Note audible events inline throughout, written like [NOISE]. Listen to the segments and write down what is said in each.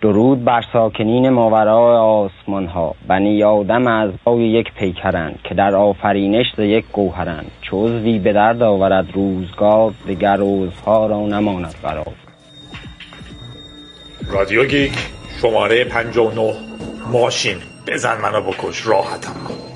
درود بر ساکنین ماورای آسمان ها بنی آدم از پای یک پیکرند که در آفرینش ز یک گوهرند. چو عضوی به درد آورد روزگار دگر عضوها را نماند قرار رادیو گیک شماره 59 ماشین. بزن منو بکش راحتم. کن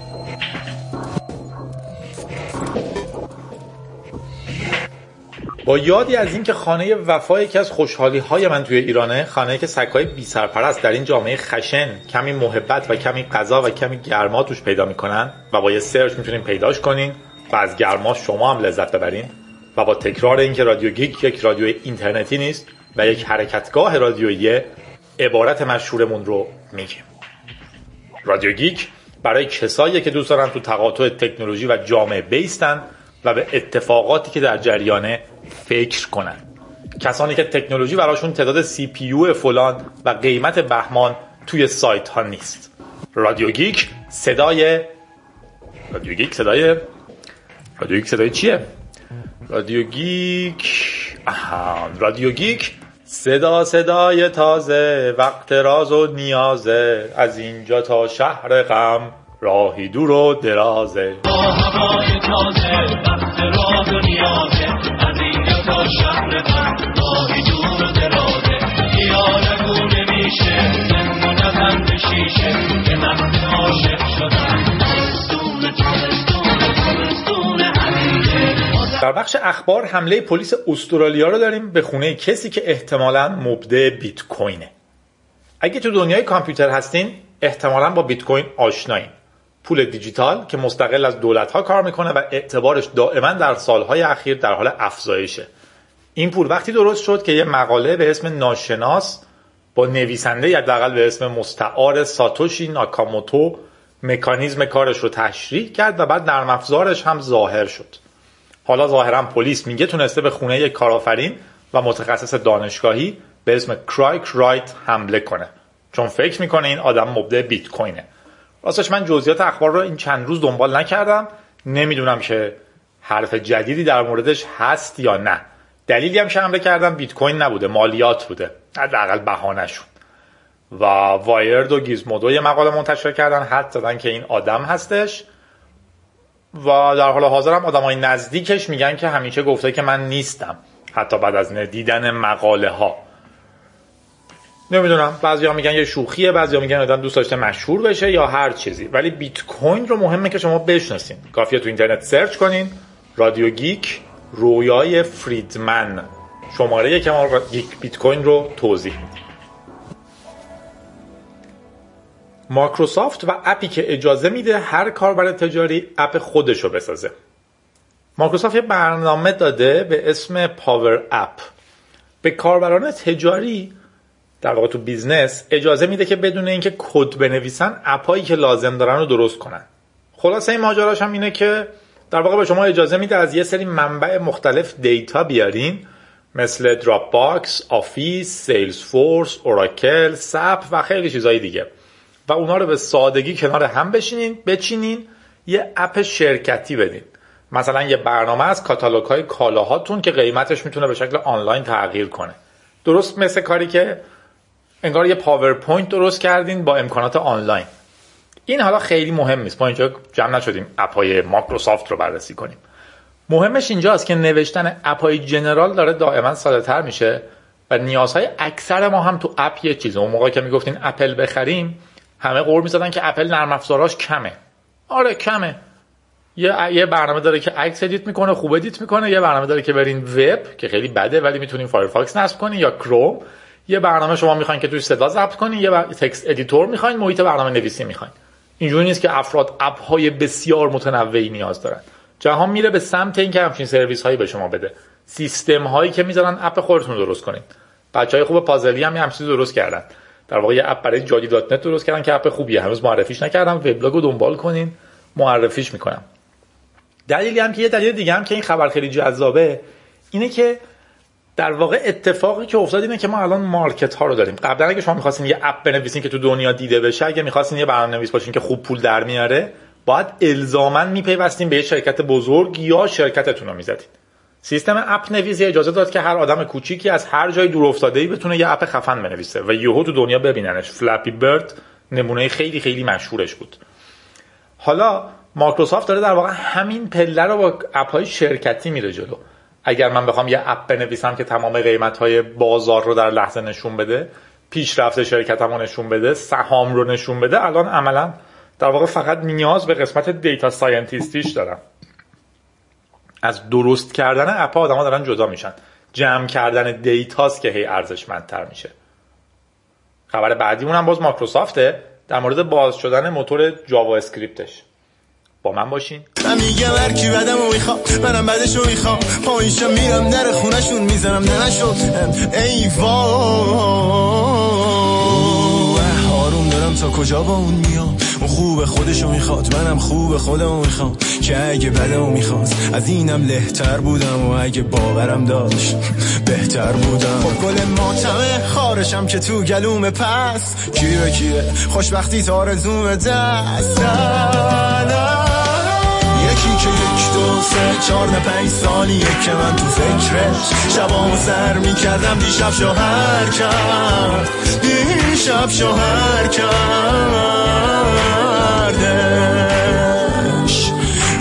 با یادی از اینکه خانه وفا یکی از خوشحالی های من توی ایرانه خانه که سگهای بی سرپرست در این جامعه خشن کمی محبت و کمی غذا و کمی گرما توش پیدا می‌کنن و با یه سرچ می‌تونین پیداش کنین و از گرما شما هم لذت ببرین و با تکرار اینکه رادیو گیک یک رادیو اینترنتی نیست و یک حرکتگاه رادیویی عبارت مشهورمون رو میگیم. رادیو گیک برای کسایی که دوست دارن تو تقاطع تکنولوژی و جامعه بایستن و به اتفاقاتی که در جریانه فکر کنن. کسانی که تکنولوژی براشون تعداد CPU فلان و قیمت بهمان توی سایت ها نیست. رادیو گیک صدای رادیو گیک صدای رادیو گیک صدای چیه؟ رادیو گیک آها. رادیو گیک صدا صدای تازه وقت راز و نیازه از اینجا تا شهر غم راهی دور و درازه. هوای تازه وقت راز و نیازه از در بخش اخبار حمله پلیس استرالیا رو داریم به خونه کسی که احتمالا مبدع بیت کوینه اگه تو دنیای کامپیوتر هستین احتمالا با بیت کوین آشنایین. پول دیجیتال که مستقل از دولت ها کار می‌کنه و اعتبارش دائما در سالهای اخیر در حال افزایشه. این پول وقتی درست شد که یه مقاله به اسم ناشناس با نویسنده حداقل به اسم مستعار ساتوشی ناکاموتو مکانیزم کارش رو تشریح کرد و بعد نرم افزارش هم ظاهر شد. حالا ظاهرا پلیس میگه تونسته به خونه یک کارآفرین و متخصص دانشگاهی به اسم کرایک رایت حمله کنه. چون فکر می‌کنه این آدم مبدع بیت کوینه راستش من جزئیات اخبار رو این چند روز دنبال نکردم. نمی‌دونم که حرف جدیدی در موردش هست یا نه. دلیلی هم که حمله کردم بیت کوین نبوده مالیات بوده حداقل بهانهشون. و وایرد و گیزمودو یه مقاله منتشر کردن حد زدن که این آدم هستش. و در حال حاضر هم آدمای نزدیکش میگن که همیشه گفته که من نیستم حتی بعد از دیدن مقاله ها نمی‌دونم بعضی ها میگن یه شوخیه بعضی ها میگن آدم دوست داشته مشهور بشه یا هر چیزی. ولی بیت کوین رو مهمه که شما بشناسین. کافیه تو اینترنت سرچ کنین. رادیو گیک. رویای فریدمن. شماره که ما گیک بیت کوین رو توضیح میدیم. مایکروسافت و اپی که اجازه میده هر کاربر تجاری اپ خودش رو بسازه. مایکروسافت یه برنامه داده به اسم Power App. به کاربران تجاری در واقع تو بیزنس اجازه میده که بدون اینکه کد بنویسن اپایی که لازم دارن رو درست کنن. خلاصه این ماجراش هم اینه که در واقع به شما اجازه میده از یه سری منبع مختلف data بیارین مثل Dropbox، Office، Salesforce، Oracle، SAP و خیلی چیزهای دیگه. و اونا رو به سادگی کنار هم بشینین بچینین یه اپ شرکتی بدین. مثلا یه برنامه از کاتالوگ های کالاهاتون که قیمتش می‌تونه به شکل آنلاین تغییر کنه. درست مثل کاری که انگار یه پاورپوینت درست کردین با امکانات آنلاین. این حالا خیلی مهم نیست. ما اینجا جمع نشدیم اپای مایکروسافت رو بررسی کنیم. مهمش اینجاست که نوشتن اپای general داره دائما ساده تر میشه و نیازهای اکثر ما هم تو اپ یه چیزه. اون موقع که می‌گفتین اپل بخریم همه غر می‌زدن که اپل نرم افزاراش کمه. آره کمه. یه یه برنامه داره که عکس edit می‌کنه خوب edit می‌کنه. یه برنامه داره که برین وب که خیلی بده ولی می‌تونین فایرفاکس نصب کنین یا کروم. یه برنامه شما می‌خواین که توش صدا ضبط کنین یه بر... text editor می‌خواین محیط برنامه نویسی می‌خواین. اینجوری نیست که افراد اپ های بسیار متنوعی نیاز دارن. جهان میره به سمت اینکه همچین سرویس هایی به شما بده. سیستم هایی که می‌ذارن اپ خودتون درست کنین. بچه های خوب پازلی هم همین درست کردن. در واقع یه اپ برای جادی dot net درست کردن که اپ خوبیه. هنوز معرفیش نکردم. وبلاگ رو دنبال کنین. معرفیش می‌کنم. دلیلی هم که یه دلیل دیگه هم که این خبر خیلی جذابه اینه که در واقع اتفاقی که افتاد اینه که ما الان market ها رو داریم. قبلا اگه شما می‌خواستین یه اپ بنویسین که تو دنیا دیده بشه اگه می‌خواستین یه برنامه نویس باشین که خوب پول در میاره باید الزاما میپیوستین به یه شرکت بزرگ یا شرکتتون رو می‌زدین. سیستم اپ نویسی اجازه داد که هر آدم کوچیکی از هر جای دور افتاده ای بتونه یه اپ خفن بنویسه و یهو تو دنیا ببیننش. Flappy Bird نمونه خیلی خیلی مشهورش بود. حالا مایکروسافت داره در واقع همین پله رو با اپ های شرکتی میره جلو. اگر من بخوام یه اپ بنویسم که تمام قیمت های بازار رو در لحظه نشون بده پیشرفت شرکتمو نشون بده سهام رو نشون بده الان عملا در واقع فقط نیاز به قسمت data scientist یش دارم. از درست کردن اپ ها آدم دارن جدا میشن. جمع کردن دیتاست که هی ارزشمندتر میشه. خبر بعدیمون هم باز مایکروسافته. در مورد باز شدن موتور جاوا اسکریپتش. با من باشین. من میگم هر کی بدم و می‌خوام منم بعدشو می‌خوام. پاییشم میرم در خونشون می‌زنم نشد ای آروم دارم تا کجا با اون میام؟ اون خوب خودشو می‌خواد منم خوب خودمو می‌خوام. که اگه بدمو می‌خواد از اینم لهتر بودم و اگه باورم داشت بهتر بودم. خب گل ماتمه خارشم که تو گلوم پس کیه کیه؟ خوشبختی تارزوم دست. یکی که یک دو سه چار نه پنج سالیه که من تو فکرش شبامو سر می‌کردم دیشب شوهر کرد. دیشب شوهر کردش.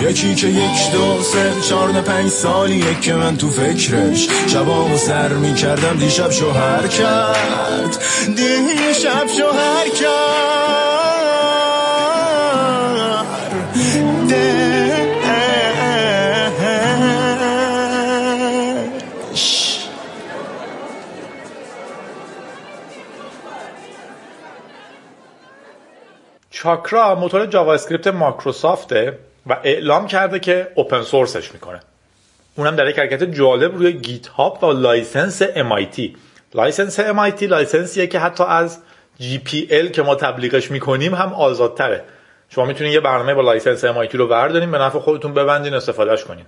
یکی که یک دو سه چار نه پنج سالیه که من تو فکرش شبامو سر می‌کردم دیشب شوهر کرد. دیشب شوهر کرد. چاکرا موتور JavaScript مایکروسافته و اعلام کرده که open source ش می‌کنه. اونم در یک حرکت جالب روی GitHub و license MIT license MIT license یه که حتی از GPL که ما تبلیغش می‌کنیم هم آزادتره. شما می‌تونید یه برنامه با license MIT رو بردارین به نفع خودتون ببندین استفادهش کنین.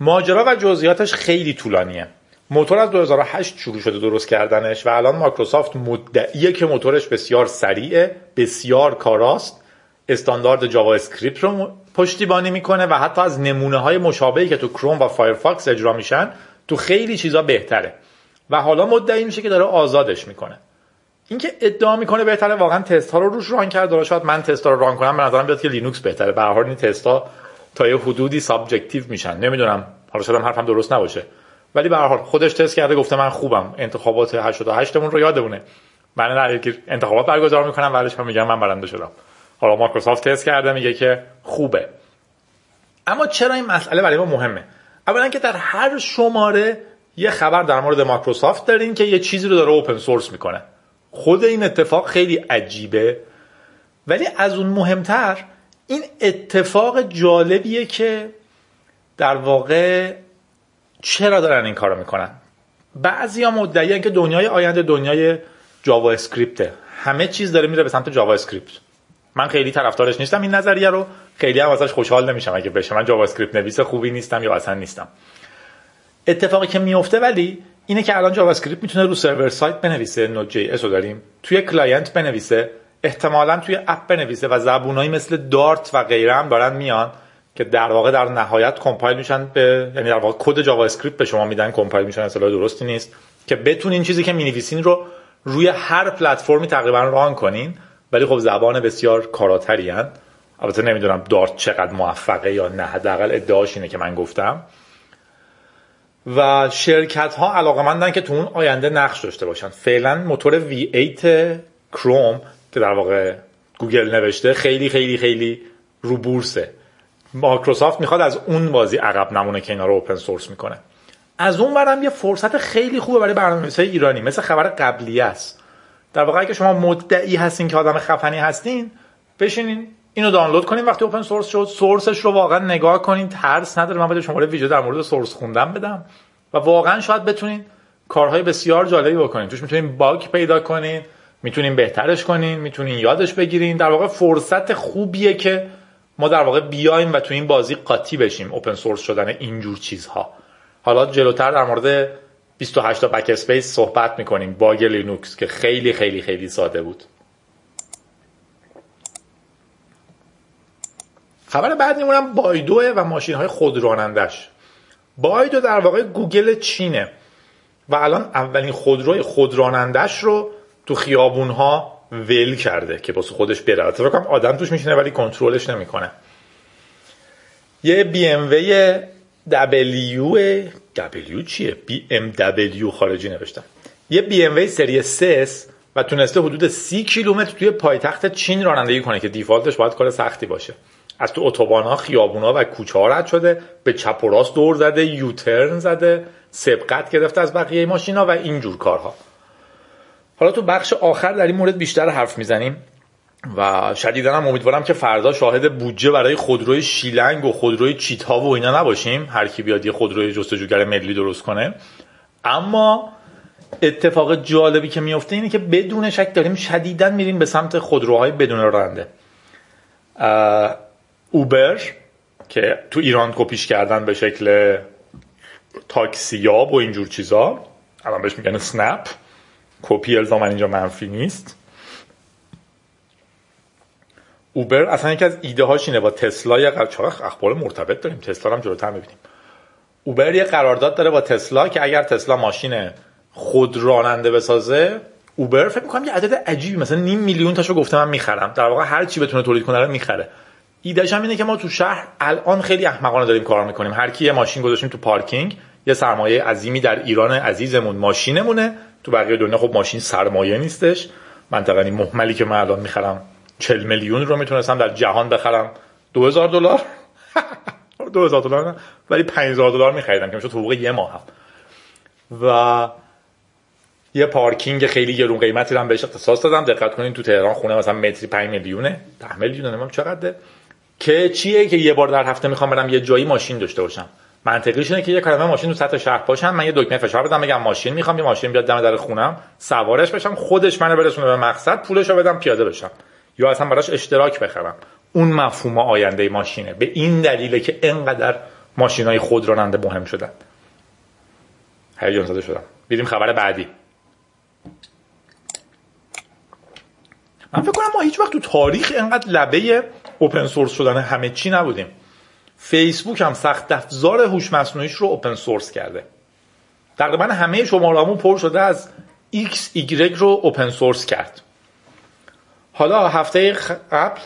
ماجرا و جزئیاتش خیلی طولانیه. موتور از 2008 شروع شده درست کردنش و الان مایکروسافت مدعیه که موتورش بسیار سریعه بسیار کاراست. استاندارد جاوا اسکریپت رو پشتیبانی می‌کنه و حتی از نمونه های مشابهی که تو کروم و فایرفاکس اجرا میشن تو خیلی چیزا بهتره. و حالا مدعی میشه که داره آزادش می‌کنه. اینکه ادعا می‌کنه بهتره واقعا تست ها رو روش run کرده. شاید من تست ها رو run کنم به نظرم بیاد که لینوکس بهتره. به هر حال این تست ها تا یه حدودی subjective میشن. نمی‌دونم. حالا شاید حرفم درست نباشه. ولی به هر حال خودش تست کرده گفته من خوبم. انتخابات 88 مون رو یادمونه. من در انتخابات برگزار می‌کنم بعدش هم میگم من برنده شدم. حالا مایکروسافت تست کرده میگه که خوبه. اما چرا این مسئله برای ما مهمه؟ اولا که در هر شماره یه خبر در مورد مایکروسافت داریم که یه چیزی رو داره اوپن سورس می‌کنه. خود این اتفاق خیلی عجیبه. ولی از اون مهمتر این اتفاق جالبیه که در واقع چرا دارن این کارو می‌کنن؟ بعضیا مدعیان که دنیای آینده دنیای جاوا اسکریپته همه چیز داره میره به سمت جاوا اسکریپت من خیلی طرفدارش نیستم این نظریه رو. خیلی هم ازش خوشحال نمیشم اگه بشه. من جاوا اسکریپت نویس خوبی نیستم یا اصلا نیستم. اتفاقی که میفته ولی اینه که الان جاوا اسکریپت می‌تونه رو server side بنویسه Node.js داریم. توی client بنویسه. احتمالا توی اپ بنویسه و زبونایی مثل دارت و غیره هم دارن میان. که در واقع در نهایت compile میشن به یعنی در واقع کد جاوا اسکریپت به شما میدن compile میشن اصلا درستی نیست که بتونین چیزی که می‌نویسین رو روی هر پلتفرمی تقریبا run کنین ولی خب زبان بسیار کاراتری هن. البته نمی‌دونم دارت چقدر موفقه یا نه حداقل ادعاش اینه که من گفتم. و شرکت ها علاقه که تو اون آینده نقش داشته باشن. فعلا موتور V8 کروم که در واقع گوگل نوشته خیلی خیلی خیلی رو بورسه. مایکروسافت می‌خواد از اون بازی عقب نمونه که اینا رو open source می‌کنه. از اون برم یه فرصت خیلی خوبه برای برنامه‌نویسای ایرانی مثل خبر قبلی است. در واقع اگه شما مدعی هستین که آدم خفنی هستین بشینین اینو دانلود کنین وقتی اوپن سورس شد سورسش رو واقعا نگاه کنین ترس نداره. من بده شما ویدیو در مورد سورس خوندن بدم. و واقعا شاید بتونین کارهای بسیار جالبی بکنین. توش می‌تونین باگ پیدا کنین می‌تونین بهترش کنین می‌تونین یادش بگیرین. در واقع فرصت خوبیه که ما در واقع بیایم و تو این بازی قاطی بشیم اوپن سورس شدن اینجور چیزها. حالا جلوتر در مورد 28 تا backspace صحبت می‌کنیم bug لینوکس که خیلی خیلی خیلی ساده بود. خبر بعدیمونم بایدوه و ماشین های خودرانندش بایدو در واقع گوگل چینه و الان اولین خودروی خودرانندش رو تو خیابون ها ول کرده که واسه خودش بره. فکر کنم آدم توش میشینه ولی کنترلش نمی‌کنه. یه بی ام وی دبلیو دبلیو چیه؟ بی ام دبلیو خارجی نوشتم یه بی ام وی سری 3 و تونسته حدود سی کیلومتر توی پایتخت چین رانندگی کنه که default ش باید کار سختی باشه. از تو اتوبان ها خیابون ها و کوچه ها رد شده به چپ و راست دور زده U-turn زده سبقت گرفته از بقیه ماشینا و اینجور کارها. حالا تو بخش آخر در این مورد بیشتر حرف می‌زنیم و شدیدا هم امیدوارم که فردا شاهد بودجه برای خودروی شیلنگ و خودروی چیتا و اینا نباشیم. هر کی بیاد یه خودروی جستجوگر ملی درست کنه. اما اتفاق جالبی که میفته اینه که بدون شک داریم شدیدا میریم به سمت خودروهای بدون راننده. اوبر که تو ایران کپیش کردن به شکل تاکسیاب و اینجور چیزا. الان بهش میگن سنپ. کپی الزام اینجا منفی نیست. اوبر اصلا یکی از ایده هاش اینه با تسلا یه اخبار مرتبط داریم. تسلا هم جلوتر می‌بینیم. اوبر یه قرارداد داره با تسلا که اگر تسلا ماشین خود راننده بسازه اوبر فکر می‌کنم یه عدد عجیبی مثلا نیم میلیون تاشو گفته من می‌خرم. در واقع هر چی بتونه تولید کنه رو می‌خره. ایدهش هم اینه که ما تو شهر الان خیلی احمقانه داریم کار می‌کنیم. هر کی یه ماشین گذاشتیم تو پارکینگ یه سرمایه عظیمی در ایران عزیزمون ماشینمونه. تو بقیه دنیا خب ماشین سرمایه نیستش. منطقه محملی که من الان می‌خرم 40 میلیون رو می‌تونستم در جهان بخرم. 2000 دلار. [LAUGHS] 2000 دلار ولی 5000 دلار میخریدم که می‌شد حقوق یه ماه. و یه پارکینگ خیلی گرون قیمتی رو هم بهش اختصاص دادم. دقت کنین تو تهران خونه مثلا متری 5 میلیونه. 10 میلیون نمی‌دونم چقدره. که چیه که یه بار در هفته می‌خوام برم یه جایی ماشین داشته باشم. منطقیش اینه که یه کلمه ماشین تو سطح شهر باشم من یه دکمه فشار بدم بگم ماشین می‌خوام یه ماشین بیاد دم در خونم سوارش بشم خودش منو برسونه به مقصد پولشو بدم پیاده بشم. یا اصلا براش اشتراک بخرم. اون مفهوم آینده ماشینه. به این دلیله که انقدر ماشینای خودراننده مهم شدن. هیجان زده شدم. بریم خبر بعدی. من فکر کنم ما هیچ وقت تو تاریخ انقدر لبه اوپن سورس شدن همه چی نبودیم. فیسبوک هم سخت افزار هوش مصنوعیش رو اوپن سورس کرده. تقریبا همه شمارهامون پر شده از X Y رو اوپن سورس کرد. حالا هفته قبل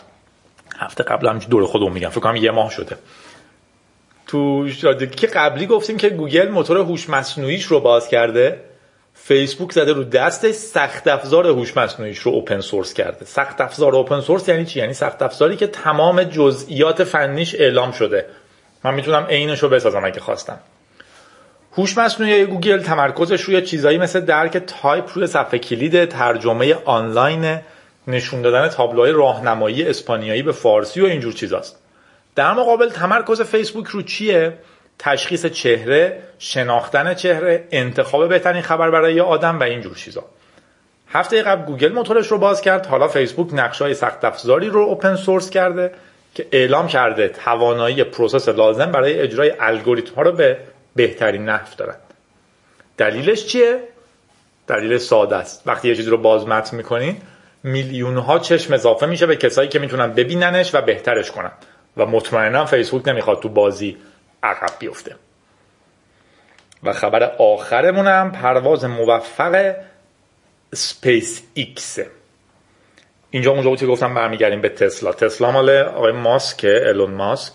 هفته قبل هم دور خودمون میگم فکر کنم یه ماه شده. تو که قبلی گفتیم که گوگل موتور هوش مصنوعیش رو باز کرده. فیسبوک زده رو دستش سخت افزار هوش مصنوعیش رو open source کرده. سخت افزار open source یعنی چی؟ یعنی سخت افزاری که تمام جزئیات فنیش اعلام شده. من می‌تونم عینش رو بسازم اگه خواستم. هوش مصنوعی گوگل تمرکزش روی چیزایی مثل درک تایپ روی صفحه کلید ترجمه آنلاین نشون دادن تابلوهای راهنمایی اسپانیایی به فارسی و اینجور چیزاست. در مقابل تمرکز فیسبوک رو چیه؟ تشخیص چهره شناختن چهره انتخاب بهترین خبر برای آدم و اینجور چیزا. هفته قبل گوگل موتورش رو باز کرد. حالا فیسبوک نقشای سخت افزاری رو open source کرده که اعلام کرده توانایی process لازم برای اجرای الگوریتم ها رو به بهترین نحو دارد دلیلش چیه؟ دلیل ساده است. وقتی یه چیزی رو باز متن می‌کنین میلیون ها چشم اضافه میشه به کسایی که می‌تونن ببیننش و بهترش کنن. و مطمئنا فیسبوک نمی‌خواد تو بازی عقب بیفته. و خبر آخرمونم پرواز موفق اسپیس ایکس. اینجا اونجا بود که گفتم برمیگردیم به تسلا. تسلا مال آقای ماسک الون ماسک.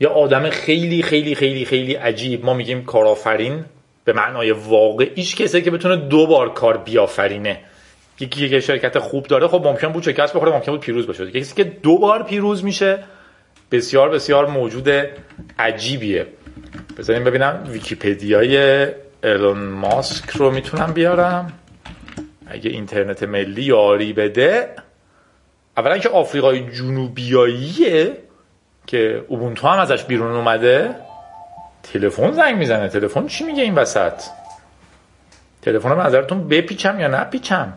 یه آدم خیلی خیلی خیلی خیلی عجیب. ما میگیم کارآفرین. به معنای واقعیش کسی که بتونه دو بار کار بیافرینه. یکی که شرکت خوب داره خب ممکن بود شکست بخوره ممکن بود پیروز بشه. کسی که دو بار پیروز میشه بسیار بسیار موجود عجیبیه. بذاریم ببینم ویکیپدیای ایلون ماسک رو می‌تونم بیارم. اگه اینترنت ملی یاری بده. اولا که آفریقای جنوبیاییه که اوبونتو هم ازش بیرون اومده. تلفن زنگ می‌زنه. تلفن چی میگه این وسط؟ تلفن رو نظرتون بپیچم یا نپیچم؟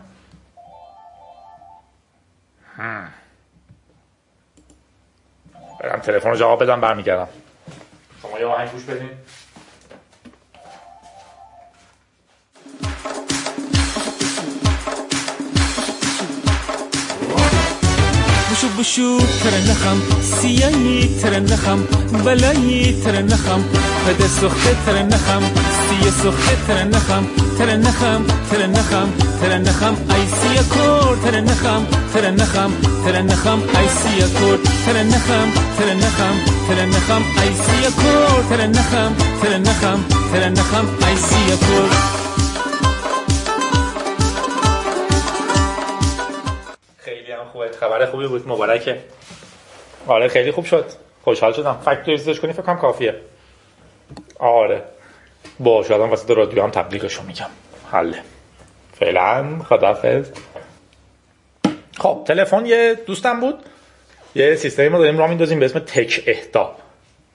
برم تلفن رو جواب بدم برمیگردم. شما یه آهنگ گوش بدین. بشو بشو ترنخم سیایی ترنخم بلایی ترنخم پده سخته ترنخم سیه سخته ترنخم ترنخم ترنخم ترنخم ای سیه کور ترنخم ترنخم ترنخم ای سیه کور ترنخم ترنخم ترنخم ای سیه کور ترنخم ترنخم ترنخم ای سیه کور خبر خوبی بود مبارکه. آره خیلی خوب شد. خوشحال شدم. فکت کنی فکر کافیه. آره. با شدم واسه رادیو هم تبلیغشو میگم. حله فعلا خداحافظ. خب تلفن یه دوستم بود. یه سیستمی ما داریم راه میندازیم به اسم تک اهدا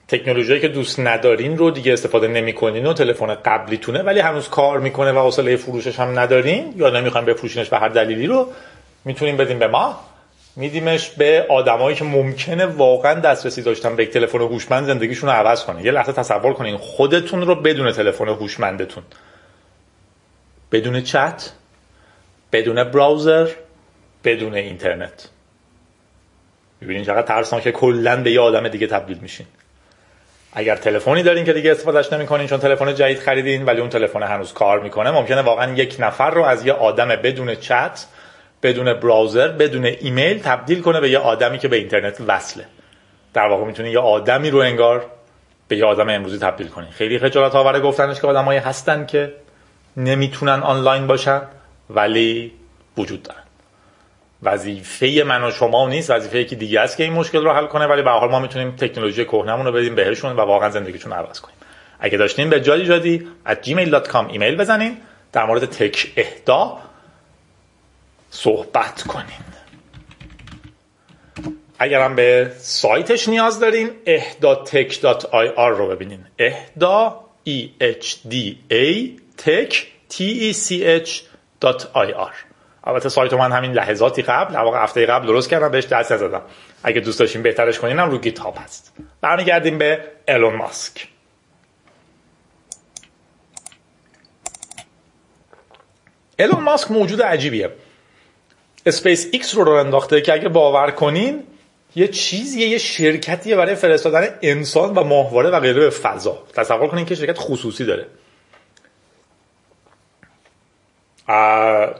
تکنولوژی که دوست ندارین رو دیگه استفاده نمی‌کنین و تلفن قبلیتونه ولی هنوز کار می‌کنه و حوصله فروشش هم ندارین یا نمی‌خوایم بفروشینش به هر دلیلی رو می‌تونیم بدیم به ما. میدیمش به آدمایی که ممکنه واقعا دسترسی داشتن به تلفن هوشمند زندگیشون رو عوض کنه. یه لحظه تصور کنین خودتون رو بدون تلفن هوشمندتون. بدون چت بدون براوزر بدون اینترنت. می‌بینین چقدر ترسناکه کلا به یه آدم دیگه تبدیل میشین. اگر تلفنی دارین که دیگه استفادهش نمی‌کنین چون تلفن جدید خریدین ولی اون تلفن هنوز کار می‌کنه ممکنه واقعا یک نفر رو از یه آدم بدون چت بدون براوزر بدون ایمیل تبدیل کنه به یه آدمی که به اینترنت وصله. در واقع می‌تونه یه آدمی رو انگار به یه آدم امروزی تبدیل کنی. خیلی خجالت آوره گفتنش که آدمایی هستن که نمی‌تونن آنلاین باشن ولی وجود دارن. وظیفه من و شما نیست وظیفه یکی دیگه است که این مشکل رو حل کنه ولی به حال ما می‌تونیم تکنولوژی کهنمون رو بدیم بهشون و واقعا زندگیشون عوض کنیم. اگه داشتین به جادی جادی at gmail.com ایمیل بزنین. در مورد تک اهدا صحبت کنین. اگرم به سایتش نیاز دارین ehda.tech.ir رو ببینین. ehda e h d a tech t e c h.ir البته سایت من همین لحظاتی قبل واقع هفته قبل درست کردم بهش دست نزدم. اگه دوست داشتین بهترش کنین هم رو گیت هاب هست. برمیگردیم به الون ماسک. الون ماسک موجود عجیبیه. اسپیس ایکس رو راه انداخته که اگه باور کنین یه چیزیه یه شرکتیه برای فرستادن انسان و ماهواره و غیره به فضا. تصور کنین که شرکت خصوصی داره.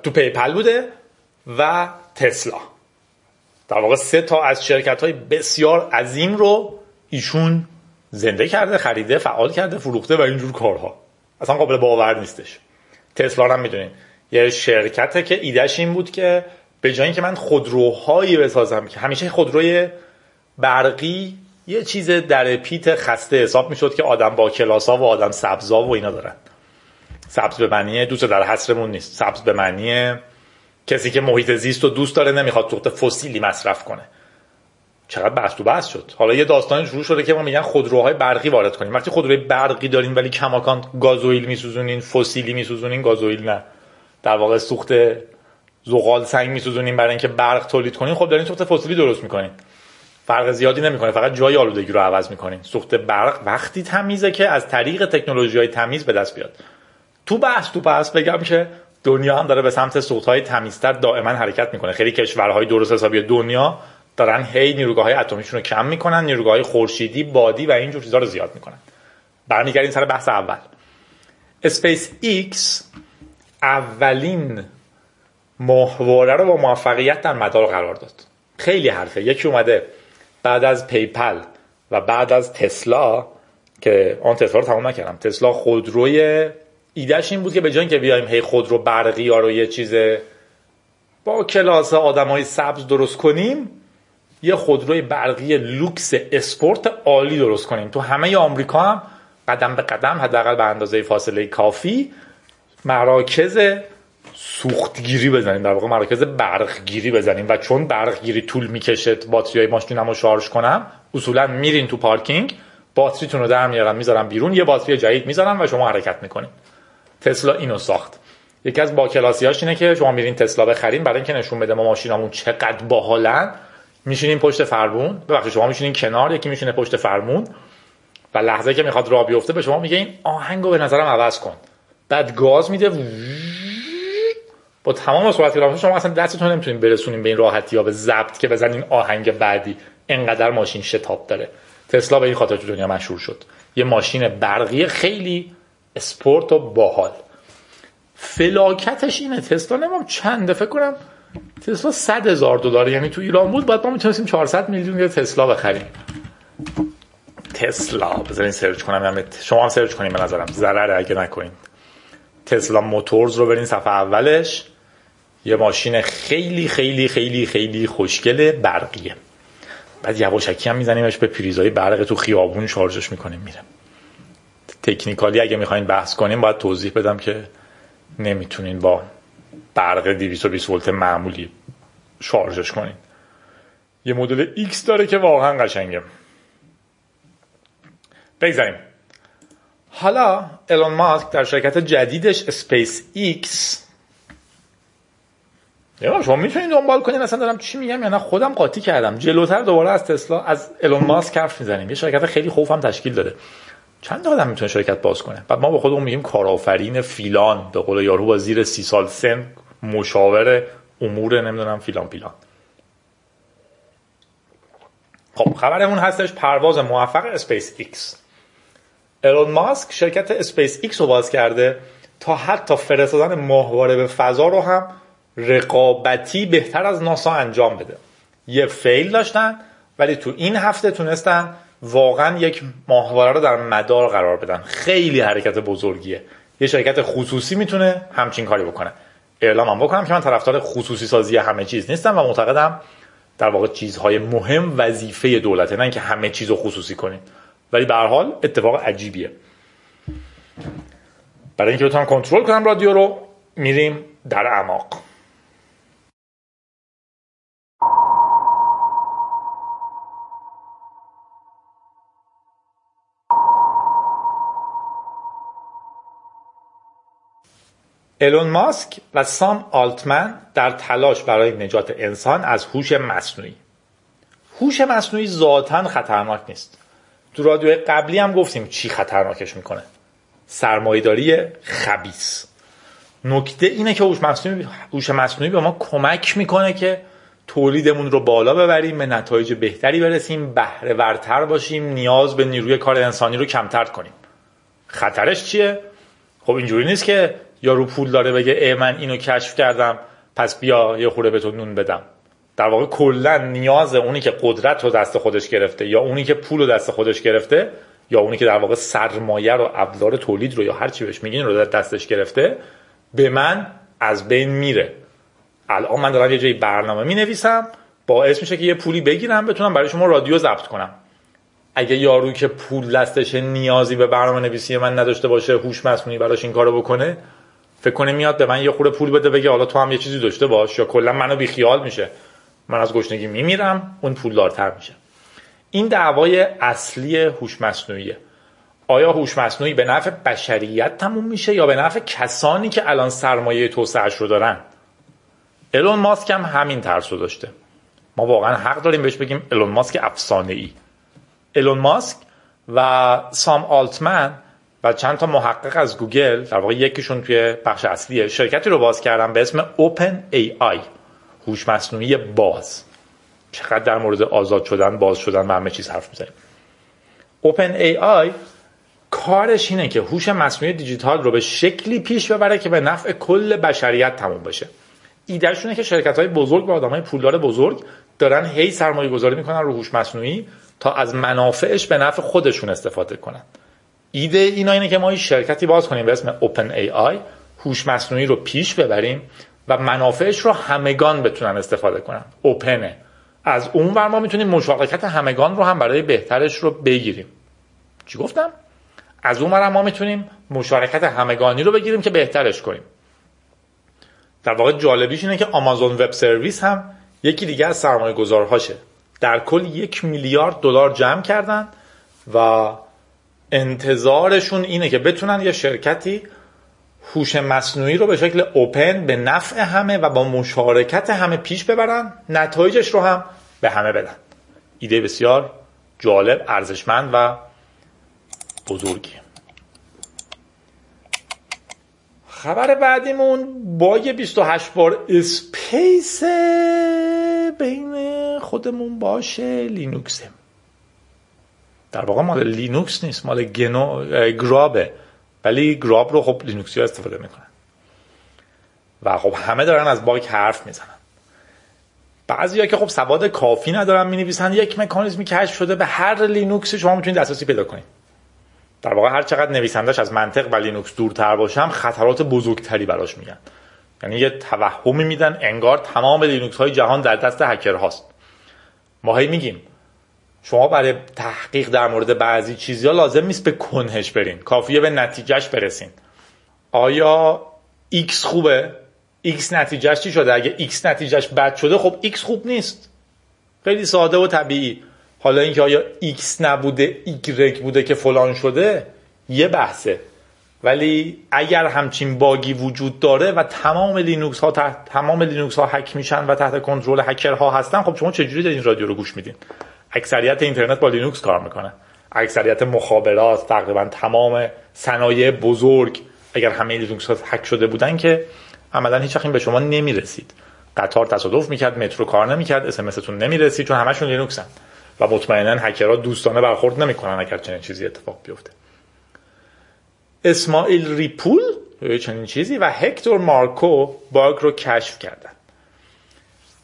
تو PayPal بوده و تسلا. در واقع سه تا از شرکت های بسیار عظیم رو ایشون زنده کرده خریده فعال کرده فروخته و اینجور کارها. اصلا قابل باور نیستش. تسلا هم می‌دونین. یه شرکته که ایدهش این بود که به جای اینکه من خودروهایی بسازم که همیشه خودروی برقی یه چیز در پیت خسته حساب می‌شد که آدم با کلاسا و آدم سبزا و اینا دارن. سبز به معنی دوست در حسرمون نیست. سبز به معنی کسی که محیط زیست و دوست داره نمی‌خواد سوخت فسیلی مصرف کنه. چقدر بحث تو بحث شد. حالا یه داستانی شروع شده که ما میگن خودروهای برقی وارد کنیم. وقتی خودروی برقی دارین ولی کماکان گازوئیل میسوزونین فسیلی میسوزونین گازوئیل نه. در واقع سوخت زغال سنگ میسوزونین برای اینکه برق تولید کنین خب دارین سوخت فسیلی درست می‌کنین. فرق زیادی نمی‌کنه. فقط جای آلودگی رو عوض می‌کنین. سوخت برق وقتی تمیزه که از طریق تکنولوژی های تمیز به دست بیاد. تو بحث تو بحث بگم که دنیا هم داره به سمت سوختهای تمیزتر دائما حرکت می‌کنه. خیلی کشورهای درست حسابی دنیا دارن هی نیروگاه های اتمیشون رو کم می‌کنن نیروگاه های خورشیدی بادی و اینجور چیزا رو زیاد می‌کنن. برمیگردیم سر بحث اول. اسپیس ایکس اولین ماهواره رو با موفقیت در مدار قرار داد. خیلی حرفه. یکی اومده بعد از PayPal و بعد از تسلا که آن تسلا رو تمام نکردم. تسلا خودروی ایدهش این بود که به جای اینکه بیایم هی خودرو برقی ها رو یه چیز با کلاس آدمای سبز درست کنیم یه خودروی برقی لوکس اسپورت عالی درست کنیم. تو همه آمریکا هم قدم به قدم حداقل به اندازه فاصله کافی مراکز سوختگیری بزنیم در واقع مراکز برقگیری بزنیم. و چون برقگیری طول می‌کشه باتری های ماشینم رو شارژ کنم اصولا میرین تو پارکینگ باتریتون رو در میارن می‌ذارن بیرون یه باتری جدید می‌ذارن و شما حرکت می‌کنین تسلا اینو ساخت. یکی از با کلاسیاش اینه که شما میرین تسلا بخرین برای اینکه نشون بده ما ماشینامون چقدر باحالن. میشینین پشت فرمون. ببخشید شما میشینین کنار یکی میشینه پشت فرمون. و لحظه که می‌خواد راه بیفته به شما میگه این آهنگو به نظرم عوض کن. بعد گاز میده با تمام صحبت کردم شما اصلا دستتون نمی‌تونین برسونین به این راحتی یا به ضبط که بزنین آهنگ بعدی. انقدر ماشین شتاب داره. تسلا به این خاطر تو دنیا مشهور شد. یه ماشین برقی خیلی اسپورت و باحال. فلاکتش اینه. تسلا نمی‌دونم چنده؟ فکر کنم تسلا 100 هزار دلار. یعنی تو ایران بود باید ما می‌تونستیم 400 میلیون یه تسلا بخریم. تسلا. بذارین سرچ کنم. شما هم سرچ کنیم به نظرم. ضرر اگه نکنین. Tesla Motors رو برین صفحه اولش. یه ماشین خیلی خیلی خیلی خیلی خوشگل برقیه. بعد یواشکی هم میزنیمش به پریزای برق تو خیابون شارژش می‌کنیم میره technically اگه می‌خواین بحث کنیم باید توضیح بدم که نمی‌تونین با برق 220 ولت معمولی شارژش کنین. یه مدل X داره که واقعا قشنگه. بگذاریم. حالا ایلون ماسک در شرکت جدیدش اسپیس ایکس یا شما می‌تونید دنبال کنین اصلا دارم چی میگم یعنی خودم قاطی کردم. جلوتر دوباره از تسلا از ایلون ماسک حرف می‌زنیم. یه شرکت خیلی خوفم تشکیل داده. چند آدم می‌تونه شرکت باز کنه؟ بعد ما به خودمون میگیم کارآفرین فیلان به قول یارو با زیر سی سال سن مشاور امور نمی‌دونم فیلان پیلان. خب خبرمون هستش پرواز موفق اسپیس ایکس ایلون ماسک شرکت اسپیس ایکس رو باز کرده تا حتی فرستادن ماهواره به فضا رو هم رقابتی بهتر از ناسا انجام بده. یه فیل داشتن ولی تو این هفته تونستن واقعا یک ماهواره رو در مدار قرار بدن. خیلی حرکت بزرگیه. یه شرکت خصوصی می‌تونه همچین کاری بکنه. اعلام بکنم که من طرفدار خصوصی سازی همه چیز نیستم و معتقدم در واقع چیزهای مهم وظیفه دولته نه اینکه همه چیز رو خصوصی کنیم. ولی به هر حال اتفاق عجیبیه. برای اینکه بتونم کنترل کنم رادیو رو میریم در اعماق. ایلون ماسک و سام آلتمن در تلاش برای نجات انسان از هوش مصنوعی. هوش مصنوعی ذاتا خطرناک نیست. تو رادیو قبلی هم گفتیم چی خطرناکش می‌کنه. سرمایهداری خبیس نکته اینه که هوش مصنوعی هوش مصنوعی به ما کمک می‌کنه که تولیدمون رو بالا ببریم به نتایج بهتری برسیم بهره ورتر باشیم نیاز به نیروی کار انسانی رو کمتر کنیم. خطرش چیه؟ خب اینجوری نیست که یارو پول داره بگه ای من اینو کشف کردم پس بیا یه خوره به تو نون بدم. در واقع کلا نیاز اونی که قدرت رو دست خودش گرفته یا اونی که پول رو دست خودش گرفته یا اونی که در واقع سرمایه رو ابزار تولید رو یا هر چی بهش میگین رو دستش گرفته به من از بین میره. الان من دارم یه جایی برنامه می نویسم باعث میشه که یه پولی بگیرم بتونم برای شما رادیو ضبط کنم. اگه یارو که پول دستش نیازی به برنامه نویسی من نداشته باشه هوش مصنوعی براش این کارو بکنه فکر کنه میاد به من یه خورده پول بده بگه حالا تو هم یه چیزی داشته باش یا کلا منو بیخیال میشه. من از گشنگی میمیرم اون پولدارتر میشه. این دعوای اصلی هوش مصنوعیه آیا هوش مصنوعی به نفع بشریت تموم میشه یا به نفع کسانی که الان سرمایه توسعهش رو دارن؟ الون ماسک هم همین ترس رو داشته. ما واقعا حق داریم بهش بگیم الون ماسک افسانه ای الون ماسک و سام آلتمن و چند تا محقق از گوگل در واقع یکیشون توی بخش اصلیه شرکتی رو باز کردن به اسم Open AI هوش مصنوعی باز. چقدر در مورد آزاد شدن باز شدن و همه چیز حرف می‌زنیم. Open AI کارش اینه که هوش مصنوعی دیجیتال رو به شکلی پیش ببره که به نفع کل بشریت تموم بشه. ایدهشونه که شرکت های بزرگ و آدم های پولدار بزرگ دارن هی سرمایه گذاری می‌کنن رو هوش مصنوعی تا از منافعش به نفع خودشون استفاده کنن. ایده اینا اینه که ما این شرکتی باز کنیم به اسم Open AI هوش مصنوعی رو پیش ببریم و منافعش رو همگان بتونن استفاده کنن. اوپنه. از اون ور ما می‌تونیم مشارکت همگان رو هم برای بهترش رو بگیریم. چی گفتم؟ از اون ور ما می‌تونیم مشارکت همگانی رو بگیریم که بهترش کنیم. در واقع جالبیش اینه که آمازون وب سرویس هم یکی دیگه از سرمایه گذارهاشه در کل یک میلیارد دلار جمع کردن و انتظارشون اینه که بتونن یه شرکتی هوش مصنوعی رو به شکل اوپن به نفع همه و با مشارکت همه پیش ببرن نتایجش رو هم به همه بدن. ایده بسیار جالب ارزشمند و بزرگی خبر بعدیمون باگ 28 بار backspace بین خودمون باشه لینوکسه در واقع مال لینوکس نیست مال گنو گرابه. ولی گراب رو خب لینوکسی ها استفاده می‌کنن. و خب همه دارن از باگ حرف می‌زنن. بعضی که خب سواد کافی ندارن می نویسن یک مکانیزمی کشف شده به هر لینوکس شما می‌تونید دسترسی پیدا کنید. در واقع هر چقدر نویسندش از منطق و لینوکس دورتر باشم خطرات بزرگتری براش میگن. یعنی یه توهمی میدن انگار تمام لینوکس های جهان در دست هکر هاست ما هی میگیم شما برای تحقیق در مورد بعضی چیزها لازم نیست به کنهش برین. کافیه به نتیجهش برسین. آیا X خوبه؟ X نتیجهش چی شده؟ اگه X نتیجهش بد شده خب X خوب نیست. خیلی ساده و طبیعی. حالا اینکه آیا X نبوده Y بوده که فلان شده یه بحثه. ولی اگر همچین باگی وجود داره و تمام لینوکس ها تحت تمام لینوکس ها هک میشن و تحت کنترل هکر ها هستن خب شما چجوری دارین رادیو رو گوش میدین؟ اکثریت اینترنت با لینوکس کار می‌کنه. اکثریت مخابرات تقریبا تمام صنایع بزرگ اگر همه لینوکس هک شده بودن که عملا هیچ به شما نمی‌رسید. قطار تصادف می‌کرد مترو کار نمی‌کرد SMS نمی‌رسید چون همشون لینوکسن. و مطمئنا هکرها دوستانه برخورد نمی‌کنن اگر چنین چیزی اتفاق بیفته. اسماعیل ریپول چنین چیزی و هکتور مارکو باگ رو کشف کردن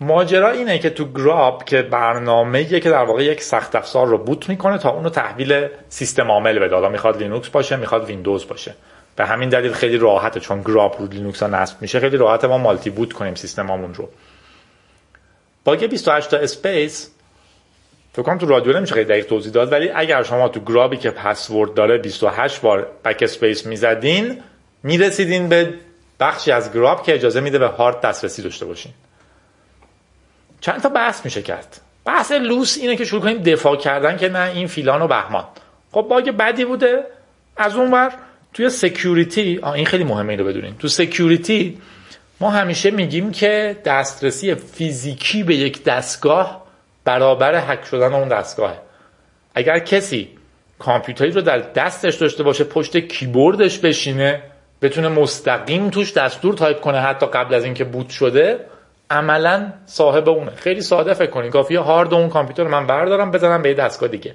ماجرا اینه که تو گراب که برنامه که در واقع یک سخت افزار رو بوت می‌کنه تا اونو تحویل سیستم عامل بده. حالا می‌خواد لینوکس باشه می‌خواد ویندوز باشه. به همین دلیل خیلی راحته چون گراب رو لینوکس نصب میشه. خیلی راحته ما multi-boot کنیم سیستممون رو. باگ 28 تا backspace فکر کنم تو رادیو نمیشه خیلی دقیق توضیح داد ولی اگر شما تو گرابی که پسورد داره 28 بار backspace می‌زدین می‌رسیدین به بخشی از گراب که اجازه میده به هارد دسترسی داشته باشین. چند تا بحث میشه کرد. بحث لوس اینه که شروع کنیم دفاع کردن که نه این فیلان و بهمان. خب باگ بدی بوده. از اون ور توی security این خیلی مهمه اینو بدونین تو security ما همیشه میگیم که دسترسی فیزیکی به یک دستگاه برابر هک شدن اون دستگاهه. اگر کسی کامپیوتری رو در دستش داشته باشه پشت کیبوردش بشینه بتونه مستقیم توش دستور تایپ کنه حتی قبل از اینکه بوت شده عملا صاحب اونه. خیلی ساده فکر کنید کافیه هارد اون کامپیوتر من بردارم بزنم به یه دستگاه دیگه.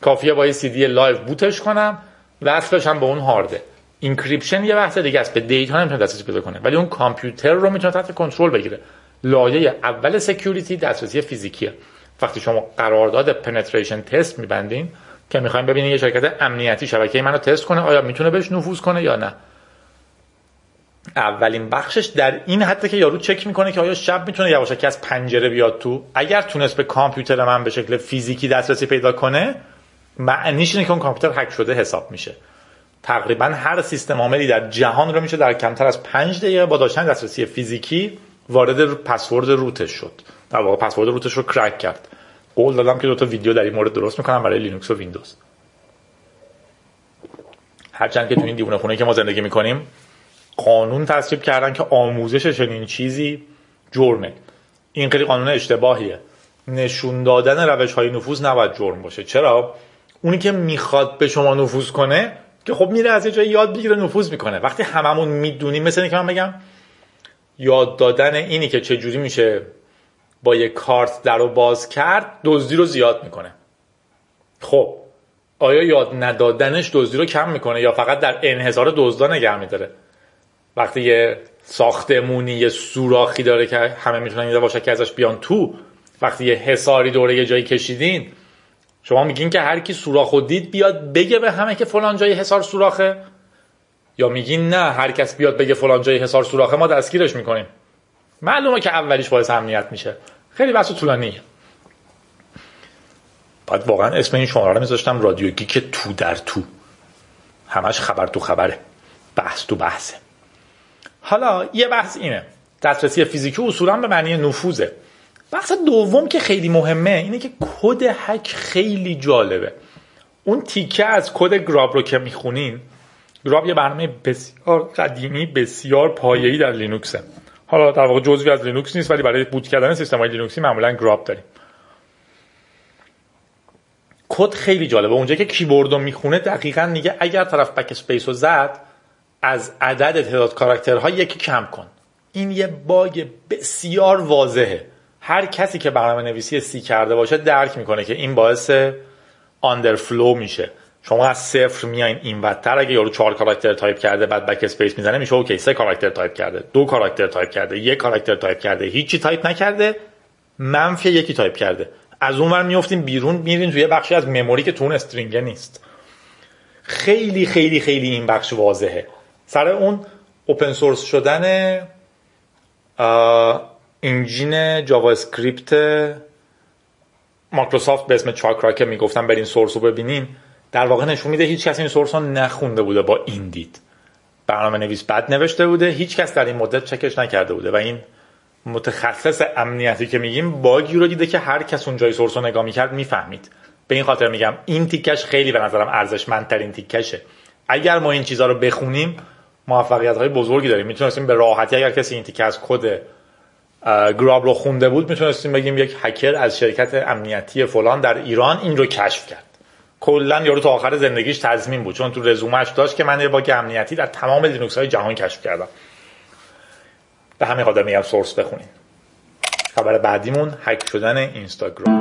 کافیه با یه سی دی live بوتش کنم وصلش هم به اون هارده. encryption یه بحث دیگه است. به data نمی‌تونه دسترسی پیدا کنه. ولی اون کامپیوتر رو می‌تونه تحت کنترل بگیره. لایه اول security دسترسی فیزیکیه. وقتی شما قرارداد penetration test میبندین که می‌خوایم ببینید یه شرکت امنیتی شبکه منو تست کنه آیا می‌تونه بهش نفوذ کنه یا نه. اولین بخشش اینه حتی که یارو چک می‌کنه که آیا شب می‌تونه یواشکی از پنجره بیاد تو؟ اگر تونست به کامپیوتر من به شکل فیزیکی دسترسی پیدا کنه معنیش اینه که اون کامپیوتر هک شده حساب میشه. تقریبا هر سیستم عاملی در جهان رو میشه در کمتر از پنج دقیقه با داشتن دسترسی فیزیکی وارد پسورد root ش شد. در واقع پسورد root ش رو crack کرد. قول دادم که دو تا ویدیو در این مورد درست می‌کنم برای لینوکس و ویندوز. هرچند که تو این دیوونه خونه که ما زندگی می‌کنیم قانون تصویب کردن که آموزش چنین چیزی جرمه. این خیلی قانون اشتباهیه. نشون دادن روش های نفوذ نباید جرم باشه. چرا؟ اونی که می‌خواد به شما نفوذ کنه که خب میره از یه جای یاد بگیره نفوذ می‌کنه. وقتی هممون می‌دونیم مثل اینکه من بگم یاد دادن اینی که چه جوری میشه با یه کارت در باز کرد دزدی رو زیاد می‌کنه. خب آیا یاد ندادنش دزدی رو کم می‌کنه یا فقط در انحصار دزدا نگه میداره؟ وقتی یه ساختمونی یه سوراخی داره که همه می‌تونن یه باشه که ازش بیان تو وقتی یه حساری دوره یه جایی کشیدین شما میگین که هر کی سوراخ دید بیاد بگه به همه که فلان جای حسار سوراخه؟ یا میگین نه هر کس بیاد بگه فلان جای حسار سوراخه ما دستگیرش می‌کنیم. معلومه که اولیش باعث امنیت میشه. خیلی بحث طولانیه بعد واقعا اسم این شماره رو میذاشتم رادیو که تو در تو. همش خبر تو خبره. بحث تو بحثه. حالا یه بحث اینه. دسترسی فیزیکی اصولا به معنی نفوذه. بحث دوم که خیلی مهمه اینه که کد هک خیلی جالبه. اون تیکه از کد گراب رو که می‌خونین گراب یه برنامه بسیار قدیمی بسیار پایه‌ای در لینوکسه حالا در واقع جزوی از لینوکس نیست ولی برای بوت کردن سیستم های لینوکسی معمولا گراب داریم. کد خیلی جالبه. اونجا که کیبورد رو می‌خونه دقیقا میگه اگر طرف backspace رو زد از عدد تعداد کاراکترها یکی کم کن. این یه باگ بسیار واضحه. هر کسی که برنامه نویسی C کرده باشه درک می‌کنه که این باعث underflow میشه. شما از صفر میایین پایین تر اگه یارو چهار کاراکتر تایپ کرده بعد backspace می‌زنه میشه OK. سه کاراکتر تایپ کرده دو کاراکتر تایپ کرده یک کاراکتر تایپ کرده. هیچی تایپ نکرده منفی یکی تایپ کرده. از اون ور میفتیم بیرون میرین توی بخشی از memory که تو اون string نیست. خیلی خیلی خیلی این بخش واضحه. سر اون open source شدن engine JavaScript مایکروسافت به اسم Chakra که می‌گفتن برین source رو ببینین. در واقع نشون میده هیچ کس این source رو نخونده بوده با این دید. برنامه نویس بد نوشته بوده هیچ کس در این مدت چکش نکرده بوده. و این متخصص امنیتی که میگیم باگی رو دیده که هر کس اونجای source رو نگاه می‌کرد می‌فهمید. به این خاطر میگم این تیکش خیلی به نظرم ارزشمندترین تیکشه. اگر ما این چیزها رو بخونیم موفقیت های بزرگی داریم. می‌تونستیم به راحتی اگر کسی این تیکه از کد GRUB رو خونده بود می‌تونستیم بگیم یک هکر از شرکت امنیتی فلان در ایران این رو کشف کرد. کلا یارو تا آخر زندگیش تضمین بود چون تو رزومش داشت که من یه باگ امنیتی در تمام لینوکس های جهان کشف کردم. به همین خاطر میگم source بخونین. خبر بعدیمون هک شدن اینستاگرام.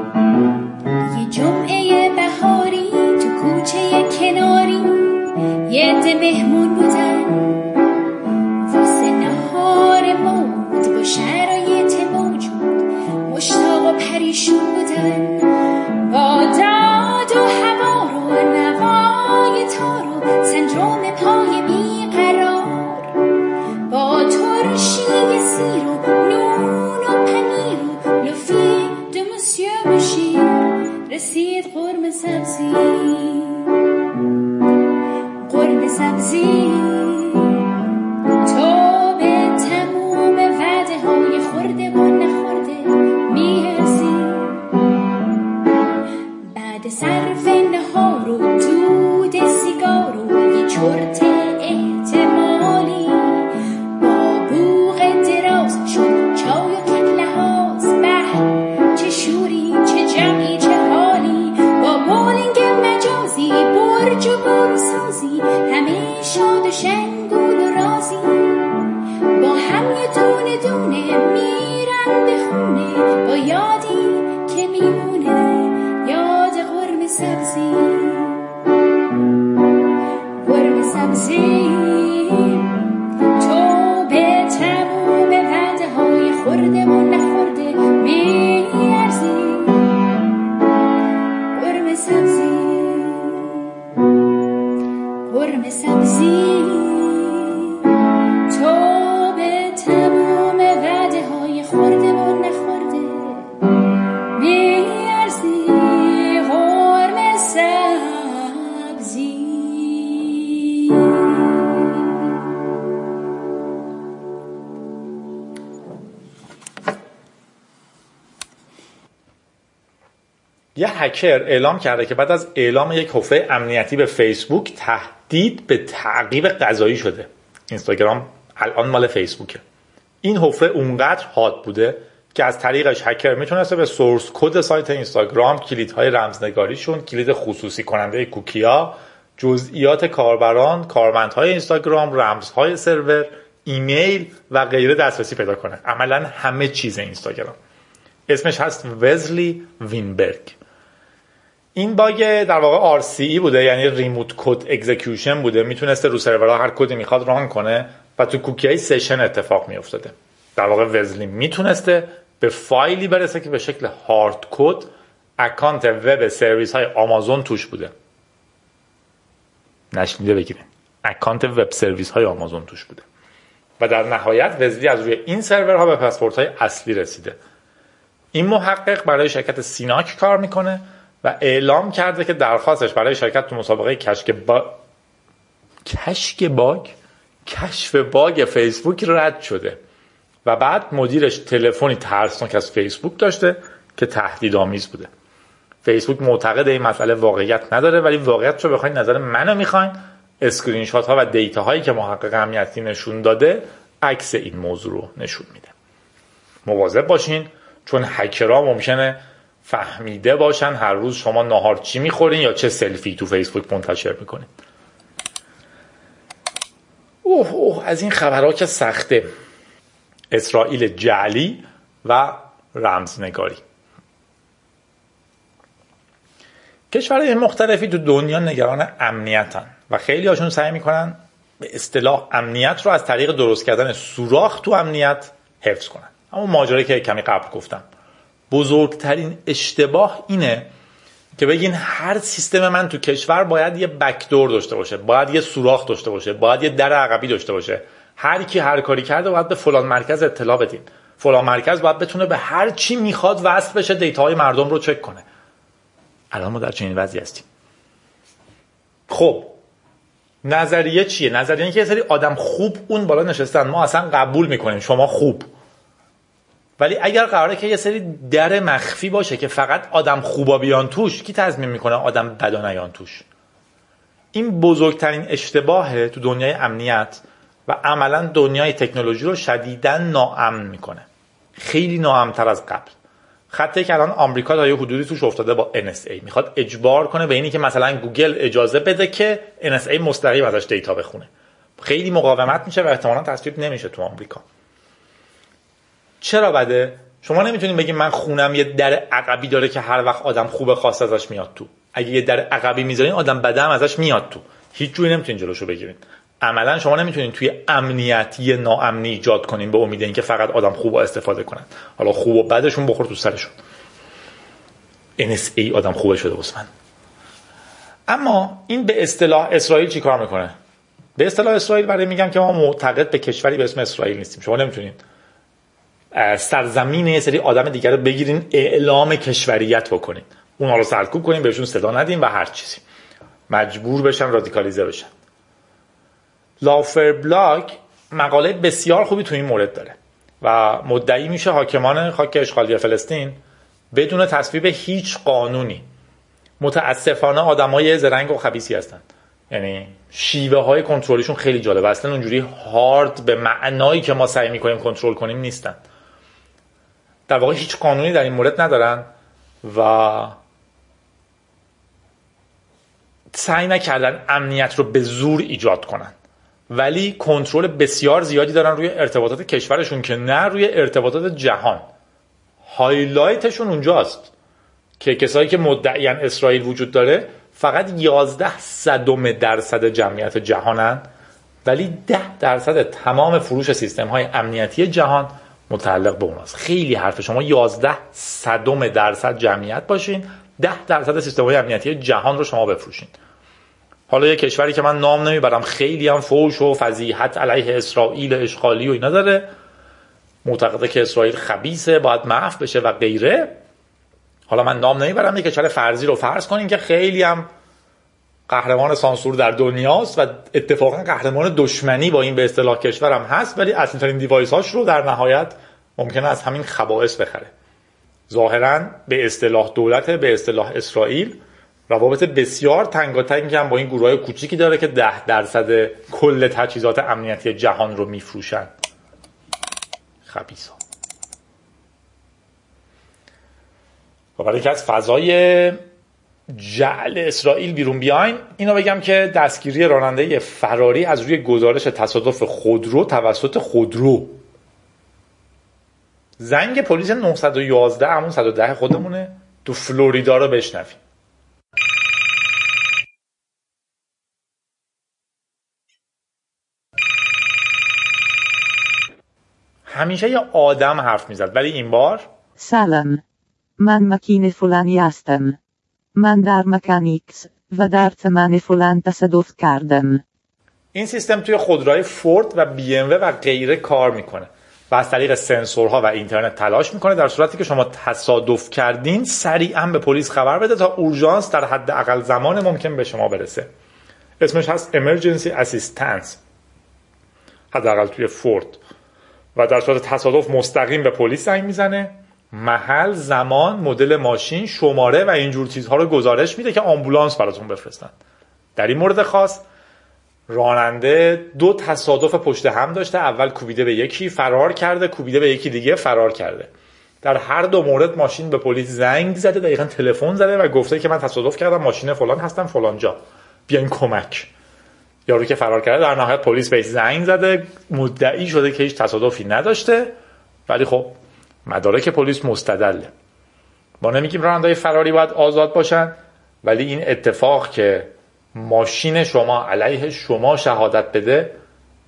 هکر اعلام کرده که بعد از اعلام یک حفره امنیتی به فیسبوک تهدید به تعقیب قضایی شده. اینستاگرام الان مال فیسبوکه. این حفره اونقدر حاد بوده که از طریقش هکر می‌تونسته به سورس کد سایت اینستاگرام کلیدهای رمزنگاریشون کلید خصوصی کننده کوکیا جزئیات کاربران کارمندهای اینستاگرام رمزهای سرور ایمیل و غیره دسترسی پیدا کنه. عملا همه چیز اینستاگرام. اسمش هست وزلی وینبرگ. این باگ در واقع RCE بوده یعنی remote code execution بوده. می‌تونسته رو سرورها هر کدی می‌خواد run کنه و تو کوکی های session اتفاق میافتاده. در واقع وزلی می‌تونسته به فایلی برسه که به شکل hard code اکانت وب سرویس های آمازون توش بوده. نشنیده بگیرین. اکانت وب سرویس های آمازون توش بوده. و در نهایت وزلی از روی این سرورها به پسورد های اصلی رسیده. این محقق برای شرکت سیناک کار می‌کنه. و اعلام کرده که درخواستش برای شرکت تو مسابقه کشک با... کشک باگ؟ کشف باگ فیسبوک رد شده. و بعد مدیرش تلفنی ترسناک از فیسبوک داشته که تهدیدآمیز بوده. فیسبوک معتقد این مسئله واقعیت نداره ولی واقعیت رو بخواین نظر منو می‌خواین اسکرین شات ها و data هایی که محقق امنیتی نشون داده عکس این موضوع رو نشون میده. مواظب باشین چون هکرها ممکنه فهمیده باشن هر روز شما ناهار چی می‌خورین یا چه سلفی تو فیسبوک منتشر می‌کنین. اوه اوه از این خبرها که سخته. اسرائیل جعلی و رمزنگاری. کشورهای مختلفی تو دنیا نگران امنیتن و خیلی هاشون سعی می‌کنن به اصطلاح امنیت رو از طریق درست کردن سوراخ تو امنیت حفظ کنن. اما ماجرایی که کمی قبل گفتم. بزرگترین اشتباه اینه که بگین هر سیستم من تو کشور باید یه بکدور داشته باشه باید یه سوراخ داشته باشه باید یه در عقبی داشته باشه. هر کی هر کاری کرده باید به فلان مرکز اطلاع بدین. فلان مرکز باید بتونه به هر چی می‌خواد وصل بشه دیتاهای مردم رو چک کنه. الان ما در چنین وضعی هستیم. خب نظریه چیه؟ نظریه اینکه یه سری آدم خوب اون بالا نشستن. ما اصلا قبول می‌کنیم. شما خوب. ولی اگر قراره که یه سری در مخفی باشه که فقط آدم خوبا بیان توش کی تضمین می‌کنه آدم بدا نیان توش؟ این بزرگترین اشتباهه تو دنیای امنیت و عملا دنیای تکنولوژی رو شدیدا ناامن می‌کنه. خیلی ناامنتر از قبل. خطی که الان آمریکا تا یه حدودی توش افتاده با NSA می‌خواد اجبار کنه به اینی که مثلا گوگل اجازه بده که NSA مستقیم ازش دیتا بخونه. خیلی مقاومت میشه و احتمالا تصویب نمیشه تو آمریکا. چرا بده؟ شما نمی‌تونید بگید من خونم یه در عقبی داره که هر وقت آدم خوب خاص ازش میاد تو. اگه یه در عقبی می‌ذارین آدم بده هم ازش میاد تو. هیچ جوری نمی‌تونین جلوشو بگیرین. عملا شما نمی‌تونین توی امنیتی ناامنی ایجاد کنین به امید اینکه فقط آدم خوب استفاده کنن. حالا خوب و بدشون بخور تو سرشون. NSA آدم خوبه شده من. اما این به اصطلاح اسرائیل چی کار می‌کنه؟ به اصطلاح اسرائیل برای میگم که ما معتقد به کشوری به اسم اسرائیل نیستیم. شما نمی‌تونین. سرزمین یه سری آدم دیگر رو بگیرین اعلام کشوریت بکنین. اونها رو سرکوب کنین بهشون صدا ندین و هر چیزی. مجبور بشن رادیکالیزه بشن. لافر بلاک مقاله بسیار خوبی تو این مورد داره و مدعی میشه حاکمان خاک اشغالی فلسطین بدون تصویب هیچ قانونی متاسفانه آدمای زرنگ و خبیسی هستن. یعنی شیوه های کنترلشون خیلی جالبه اصلا اونجوری هارد به معنایی که ما سعی می‌کنیم کنترل کنیم نیستن. در واقع هیچ قانونی در این مورد ندارن و سعی نکردن امنیت رو به زور ایجاد کنن. ولی کنترل بسیار زیادی دارن روی ارتباطات کشورشون که نه روی ارتباطات جهان. هایلایتشون اونجاست که کسایی که مدعیان اسرائیل وجود داره فقط 11 صدم درصد جمعیت جهانن ولی 10 درصد تمام فروش سیستم های امنیتی جهان متعلق به اوناست خیلی حرف شما 11 صدم درصد جمعیت باشین 10 درصد سیستم های امنیتی جهان رو شما بفروشین. حالا یه کشوری که من نام نمی‌برم خیلی هم فوش و فضیحت علیه اسرائیل اشغالی و اینا داره. معتقده که اسرائیل خبیسه باید معف بشه و غیره. حالا من نام نمی‌برم یه کشور فرضی رو فرض کنین که خیلی هم قهرمان سانسور در دنیاست و اتفاقا قهرمان دشمنی با این به اصطلاح کشورم هست ولی اصلی ترین دیوایس هاش رو در نهایت ممکنه از همین خبائث بخره. ظاهرا به اصطلاح دولت به اصطلاح اسرائیل روابط بسیار تنگاتنگ هم با این گروه های کوچیکی داره که ده درصد کل تجهیزات امنیتی جهان رو میفروشن. خبیث و برای اینکه از فضای جعل اسرائیل بیرون بیاین. اینو بگم که دستگیری راننده فراری از روی گزارش تصادف خودرو توسط خودرو. زنگ پلیس 911 همون 110 خودمونه. تو فلوریدا رو بشنویم. همیشه یه آدم حرف می‌زد ولی این بار؟ سلام. من مکین فلانی هستم. من در مکانیکس و در تمن فلان تصادف کردم این سیستم توی خودروهای فورد و بی ام و غیره کار می‌کنه و از طریق سنسورها و اینترنت تلاش می‌کنه در صورتی که شما تصادف کردین سریعا به پلیس خبر بده تا اورژانس در حد اقل زمان ممکن به شما برسه اسمش هست Emergency Assistance. حداقل توی فورد و در صورت تصادف مستقیم به پلیس زنگ می‌زنه محل زمان مدل ماشین شماره و اینجور چیزها رو گزارش میده که آمبولانس براتون بفرستن. در این مورد خاص راننده دو تصادف پشت هم داشته. اول کوبیده به یکی فرار کرده. کوبیده به یکی دیگه فرار کرده. در هر دو مورد ماشین به پلیس زنگ زده. دقیقا تلفن زده و گفته که من تصادف کردم. ماشین فلان هستم فلان جا. بیاین کمک. یارو که فرار کرده در نهایت پلیس بهش زنگ زده. مدعی شده که هیچ تصادفی نداشته. ولی خب مدارک پلیس مستدله ما نمیگیم رانندهای فراری باید آزاد باشن ولی این اتفاق که ماشین شما علیه شما شهادت بده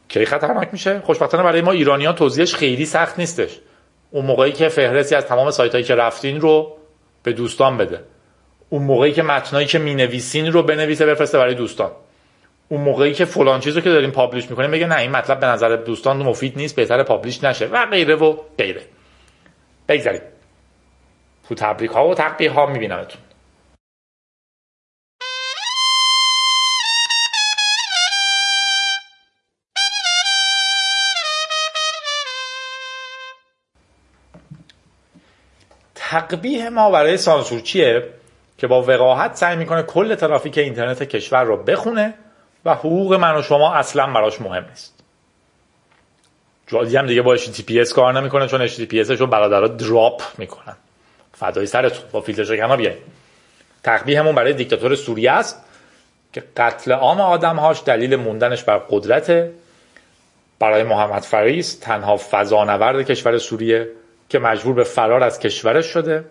کی خطرناک میشه؟ خوشبختانه برای ما ایرانیان توضیحش خیلی سخت نیستش. اون موقعی که فهرستی از تمام سایت هایی که رفتین رو به دوستان بده. اون موقعی که متنایی که می‌نویسین رو بنویسه بفرسته برای دوستان. اون موقعی که فلان چیزو که داریم پابلش می‌کنیم بگه نه این مطلب به نظر دوستان مفید نیست بهتر پابلش نشه و غیره و غیره. بگذاریم تو تبریک ها و تقبیه ها میبینمتون. تقبیه ما برای سانسور چیه؟ که با وقاحت سعی می‌کنه کل ترافیک اینترنت کشور رو بخونه و حقوق من و شما اصلا براش مهم نیست. جادی هم دیگه با HTTPS کار نمی‌کنه چون HTTPS رو برادرها drop می‌کنن. فدای سرتون با فیلتر شکن بیاین. تقبیح همون برای دیکتاتور سوریه است که قتل عام آدمهاش دلیل موندنش بر قدرت برای محمد فریس تنها فضانورد کشور سوریه که مجبور به فرار از کشورش شده.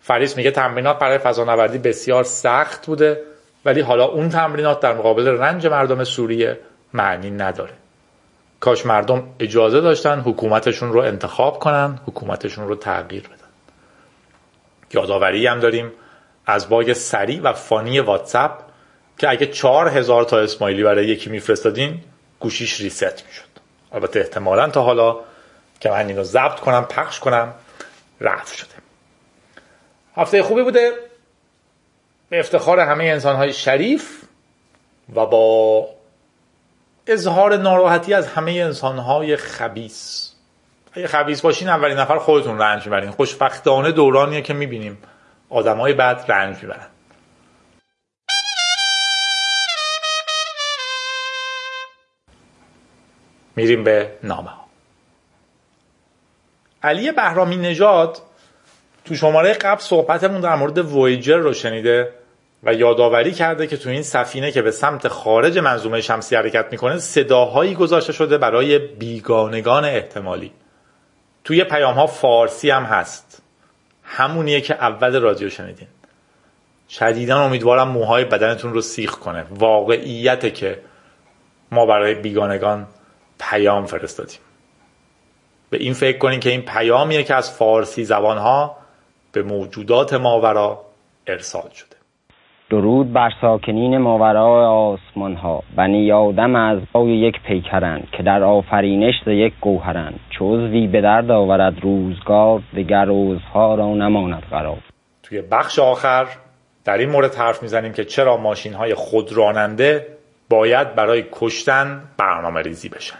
فریس میگه تمرینات برای فضانوردی بسیار سخت بوده ولی حالا اون تمرینات در مقابل رنج مردم سوریه معنی نداره. کاش مردم اجازه داشتن حکومتشون رو انتخاب کنن حکومتشون رو تغییر بدن. یادآوری هم داریم از باگ سریع و فانی واتساپ که اگه چهار هزار تا اسمایلی برای یکی میفرستادین گوشیش ریست می‌شد. البته احتمالا تا حالا که من اینو ضبط کنم پخش کنم رفت شده. هفته خوبی بوده. به افتخار همه انسان های شریف و با اظهار ناراحتی از همه انسان های خبیس اگه خبیس باشین اولین نفر خودتون رنج می‌برین. خوشبختانه دورانیه که می‌بینیم آدم های بد رنج می‌برن. میریم به نامه. ها علی بهرامی نژاد تو شماره قبل صحبتمون در مورد وویجر رو شنیده. و یادآوری کرده که تو این سفینه که به سمت خارج منظومه شمسی حرکت می‌کنه صداهایی گذاشته شده برای بیگانگان احتمالی. توی پیام ها فارسی هم هست. همونیه که اول رادیو شنیدین. شدیدا امیدوارم موهای بدنتون رو سیخ کنه. واقعیته که ما برای بیگانگان پیام فرستادیم. به این فکر کنین که این پیامیه که از فارسی زبان ها به موجودات ماورا ارسال شده. درود بر ساکنین ماورای آسمان ها بنی آدم از بای یک پیکرند که در آفرینش ز یک گوهرند. چوزوی به درد آورد روزگار دگر روزها را نماند قرار. توی بخش آخر در این مورد حرف می‌زنیم که چرا ماشین های خودراننده باید برای کشتن برنامه ریزی بشن.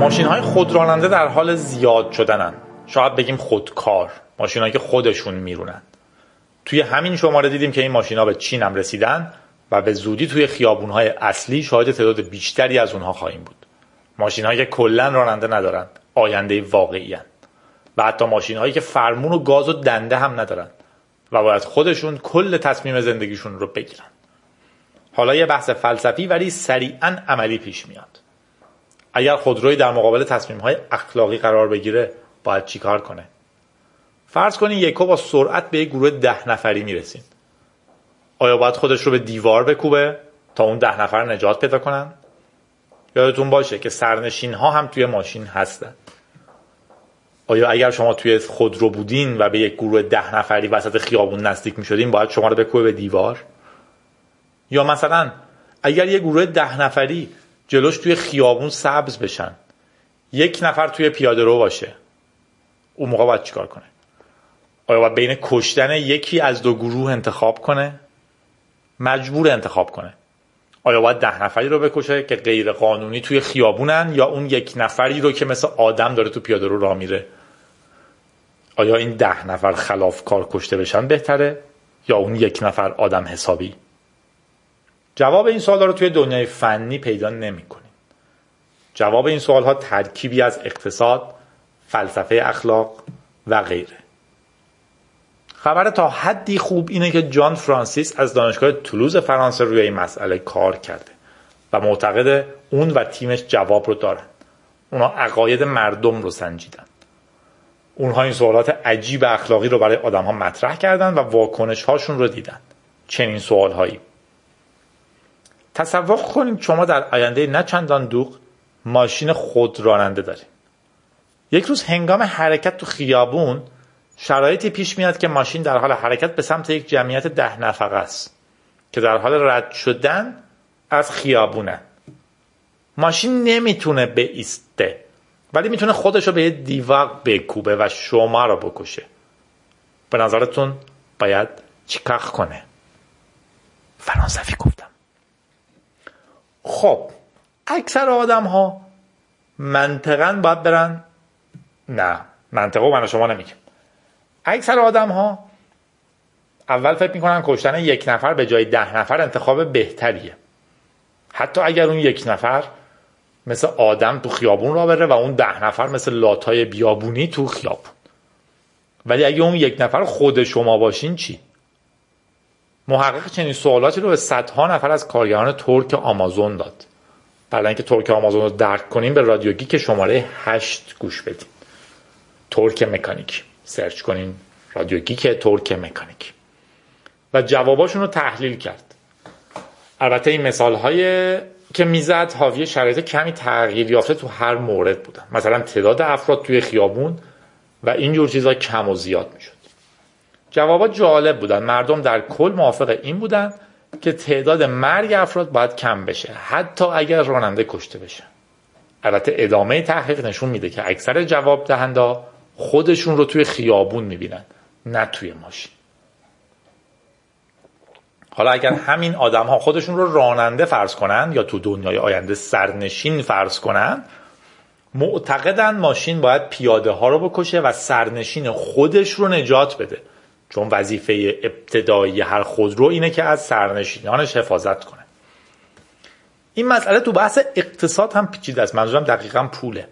ماشین های خودراننده در حال زیاد شدنن. شاید بگیم خودکار ماشینایی که خودشون میرونن. توی همین شماره دیدیم که این ماشینا به چین هم رسیدن و به زودی توی خیابونهای اصلی شاهد تعداد بیشتری از اونها خواهیم بود. ماشینهایی که کلا راننده ندارن آینده واقعی هن. و حتی ماشینهایی که فرمون و گاز و دنده هم ندارن و باید خودشون کل تصمیم زندگیشون رو بگیرن. حالا یه بحث فلسفی ولی سریعا عملی پیش میاد. اگر خودروی در مقابل تصمیم های اخلاقی قرار بگیره باید چیکار کنه؟ فرض کنین یکو با سرعت به یک گروه ده نفری می‌رسین. آیا باید خودش رو به دیوار بکوبه تا اون ده نفر نجات پیدا کنن؟ یادتون باشه که سرنشین ها هم توی ماشین هستن. آیا اگر شما توی خودرو بودین و به یک گروه ده نفری وسط خیابون نزدیک می شدین باید شما رو بکوبه به دیوار؟ یا مثلا اگر یک گروه ده نفری جلوش توی خیابون سبز بشن یک نفر توی پیاده رو باشه. اون موقع باید چیکار کنه؟ آیا باید بین کشتن یکی از دو گروه انتخاب کنه؟ مجبور انتخاب کنه. آیا باید ده نفری رو بکشه که غیر قانونی توی خیابونن یا اون یک نفری رو که مثل آدم داره تو پیاده رو راه میره؟ آیا این ده نفر خلاف کار کشته بشن بهتره یا اون یک نفر آدم حسابی؟ جواب این سوال رو توی دنیای فنی پیدا نمی کنیم. جواب این سوال ها ترکیبی از اقتصاد، فلسفه اخلاق و غیره. خبر تا حدی خوب اینه که جان فرانسیس از دانشگاه تولوز فرانسه روی این مسئله کار کرده و معتقد اون و تیمش جواب رو دارن. اونا عقاید مردم رو سنجیدن. اونها این سوالات عجیب اخلاقی رو برای آدم ها مطرح کردن و واکنش هاشون رو دیدن. چنین سوال هایی تصور کنید شما در آینده نه چندان دوغ ماشین خود راننده دارید یک روز هنگام حرکت تو خیابون شرایطی پیش میاد که ماشین در حال حرکت به سمت یک جمعیت ده نفره است که در حال رد شدن از خیابونه. ماشین نمی‌تونه بیسته ولی می‌تونه خودش رو به یه دیوار بکوبه و شما رو بکشه. به نظرتون باید چیکار کنه؟ فرانسوی گفتم. خب اکثر آدم ها منطقا باید برن نه. منطقه من شما نمیگم اکثر آدم ها اول فکر می‌کنن کشتن یک نفر به جای ده نفر انتخاب بهتریه. حتی اگر اون یک نفر مثل آدم تو خیابون راه بره و اون ده نفر مثل لاتای بیابونی تو خیابون. ولی اگه اون یک نفر خود شما باشین چی؟ محقق چنین سوالاتی رو به صدها نفر از کارگران ترک آمازون داد. برای اینکه ترک آمازون رو درک کنیم به رادیو گیک شماره هشت گوش بدین ترک مکانیک. search کنین رادیو گیک ترک مکانیک. و جواباشون رو تحلیل کرد. البته این مثال های که می‌زد حاوی شرایط کمی تغییر یافته تو هر مورد بودن. مثلا تعداد افراد توی خیابون و اینجور چیزا کم و زیاد می‌شد. جوابات جالب بودن. مردم در کل موافق این بودن که تعداد مرگ افراد باید کم بشه. حتی اگر راننده کشته بشه. البته ادامه تحقیق نشون میده که اکثر جواب دهنده خودشون رو توی خیابون می‌بینن نه توی ماشین. حالا اگر همین آدم ها خودشون رو راننده فرض کنن یا تو دنیای آینده سرنشین فرض کنن معتقدن ماشین باید پیاده ها رو بکشه و سرنشین خودش رو نجات بده. چون وظیفه ابتدایی هر خودرو اینه که از سرنشینانش حفاظت کنه. این مسئله تو بحث اقتصاد هم پیچیده است. منظورم دقیقا پوله.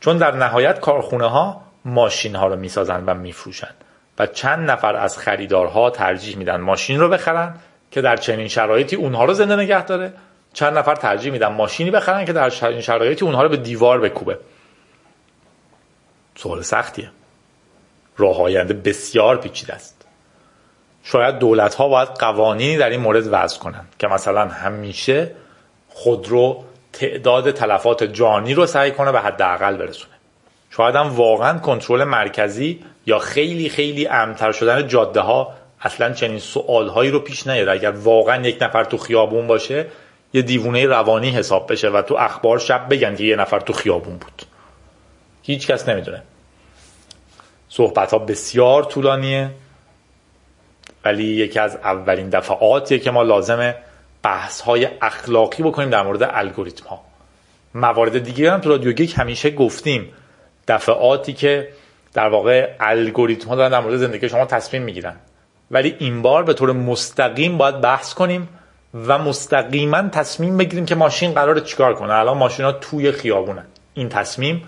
چون در نهایت کارخونه ها ماشین ها رو می‌سازن و میفروشن. و چند نفر از خریدارها ترجیح میدن ماشین رو بخرن که در چنین شرایطی اونها رو زنده نگه داره. چند نفر ترجیح میدن ماشینی بخرن که در چنین شرایطی اونها رو به دیوار بکوبه. سوال سختیه. راه آینده بسیار پیچیده است. شاید دولت ها باید قوانینی در این مورد وضع کنند که مثلا همیشه خودرو تعداد تلفات جانی رو سعی کنه به حداقل برسونه. شاید هم واقعا کنترل مرکزی یا خیلی خیلی امتر شدن جاده ها اصلا چنین سوال هایی رو پیش نیاره اگر واقعا یک نفر تو خیابون باشه یه دیوونه روانی حساب بشه و تو اخبار شب بگن که یه نفر تو خیابون بود. هیچ کس نمی‌دونه. صحبت ها بسیار طولانیه ولی یکی از اولین دفعاتیه که ما لازمه بحث های اخلاقی بکنیم در مورد الگوریتم ها موارد دیگه هم تو رادیو گیک همیشه گفتیم. دفعاتی که در واقع الگوریتم ها دارن در مورد زندگی شما تصمیم می‌گیرن. ولی این بار به طور مستقیم باید بحث کنیم و مستقیما تصمیم بگیریم که ماشین قرار چیکار کنه. الان ماشین ها توی خیابونن. این تصمیم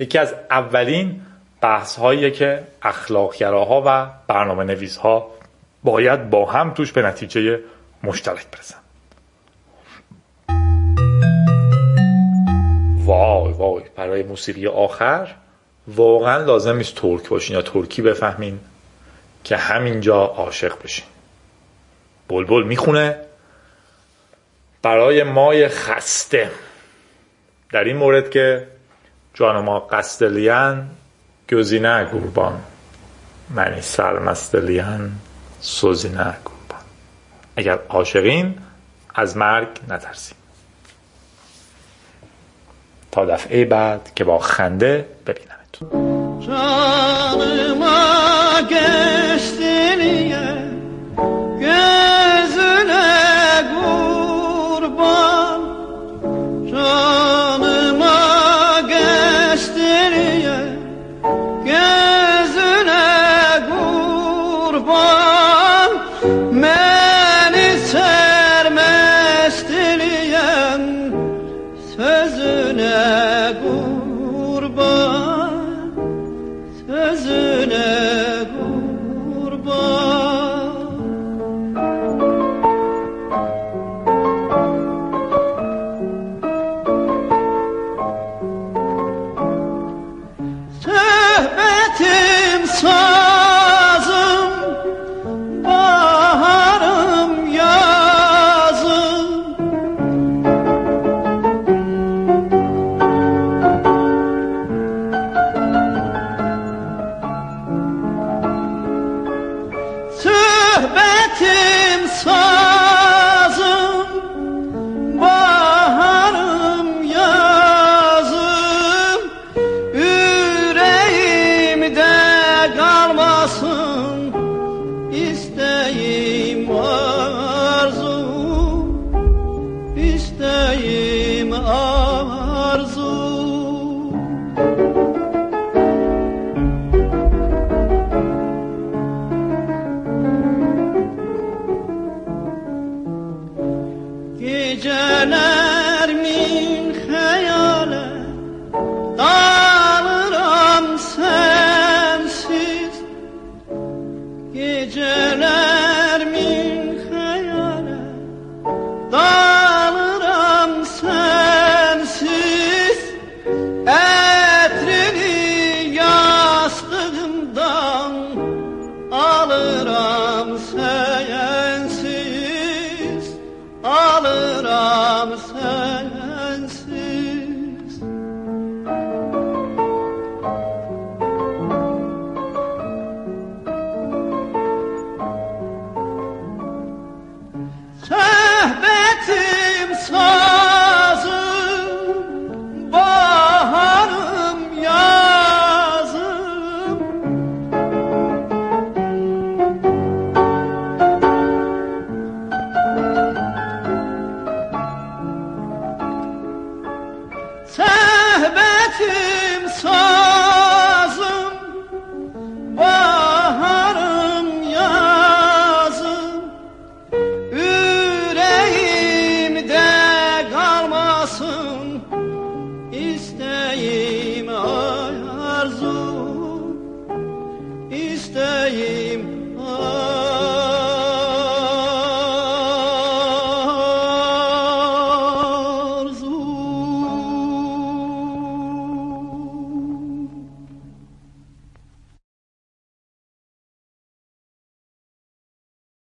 یکی از اولین بحث هایی که اخلاقگراها و برنامه نویس ها باید با هم توش به نتیجه مشترک برسن. وای وای برای موسیقی آخر واقعا لازم نیست ترک باشین یا ترکی بفهمین که همینجا عاشق بشین. بلبل می‌خونه. برای مای خسته. در این مورد که جان ما قستلیان گزینه گوربان منی سرمستلیان سوزینه گوربان اگر عاشقین از مرگ نترسیم. تا دفعه بعد که با خنده ببینمتون Canıma ah, gel.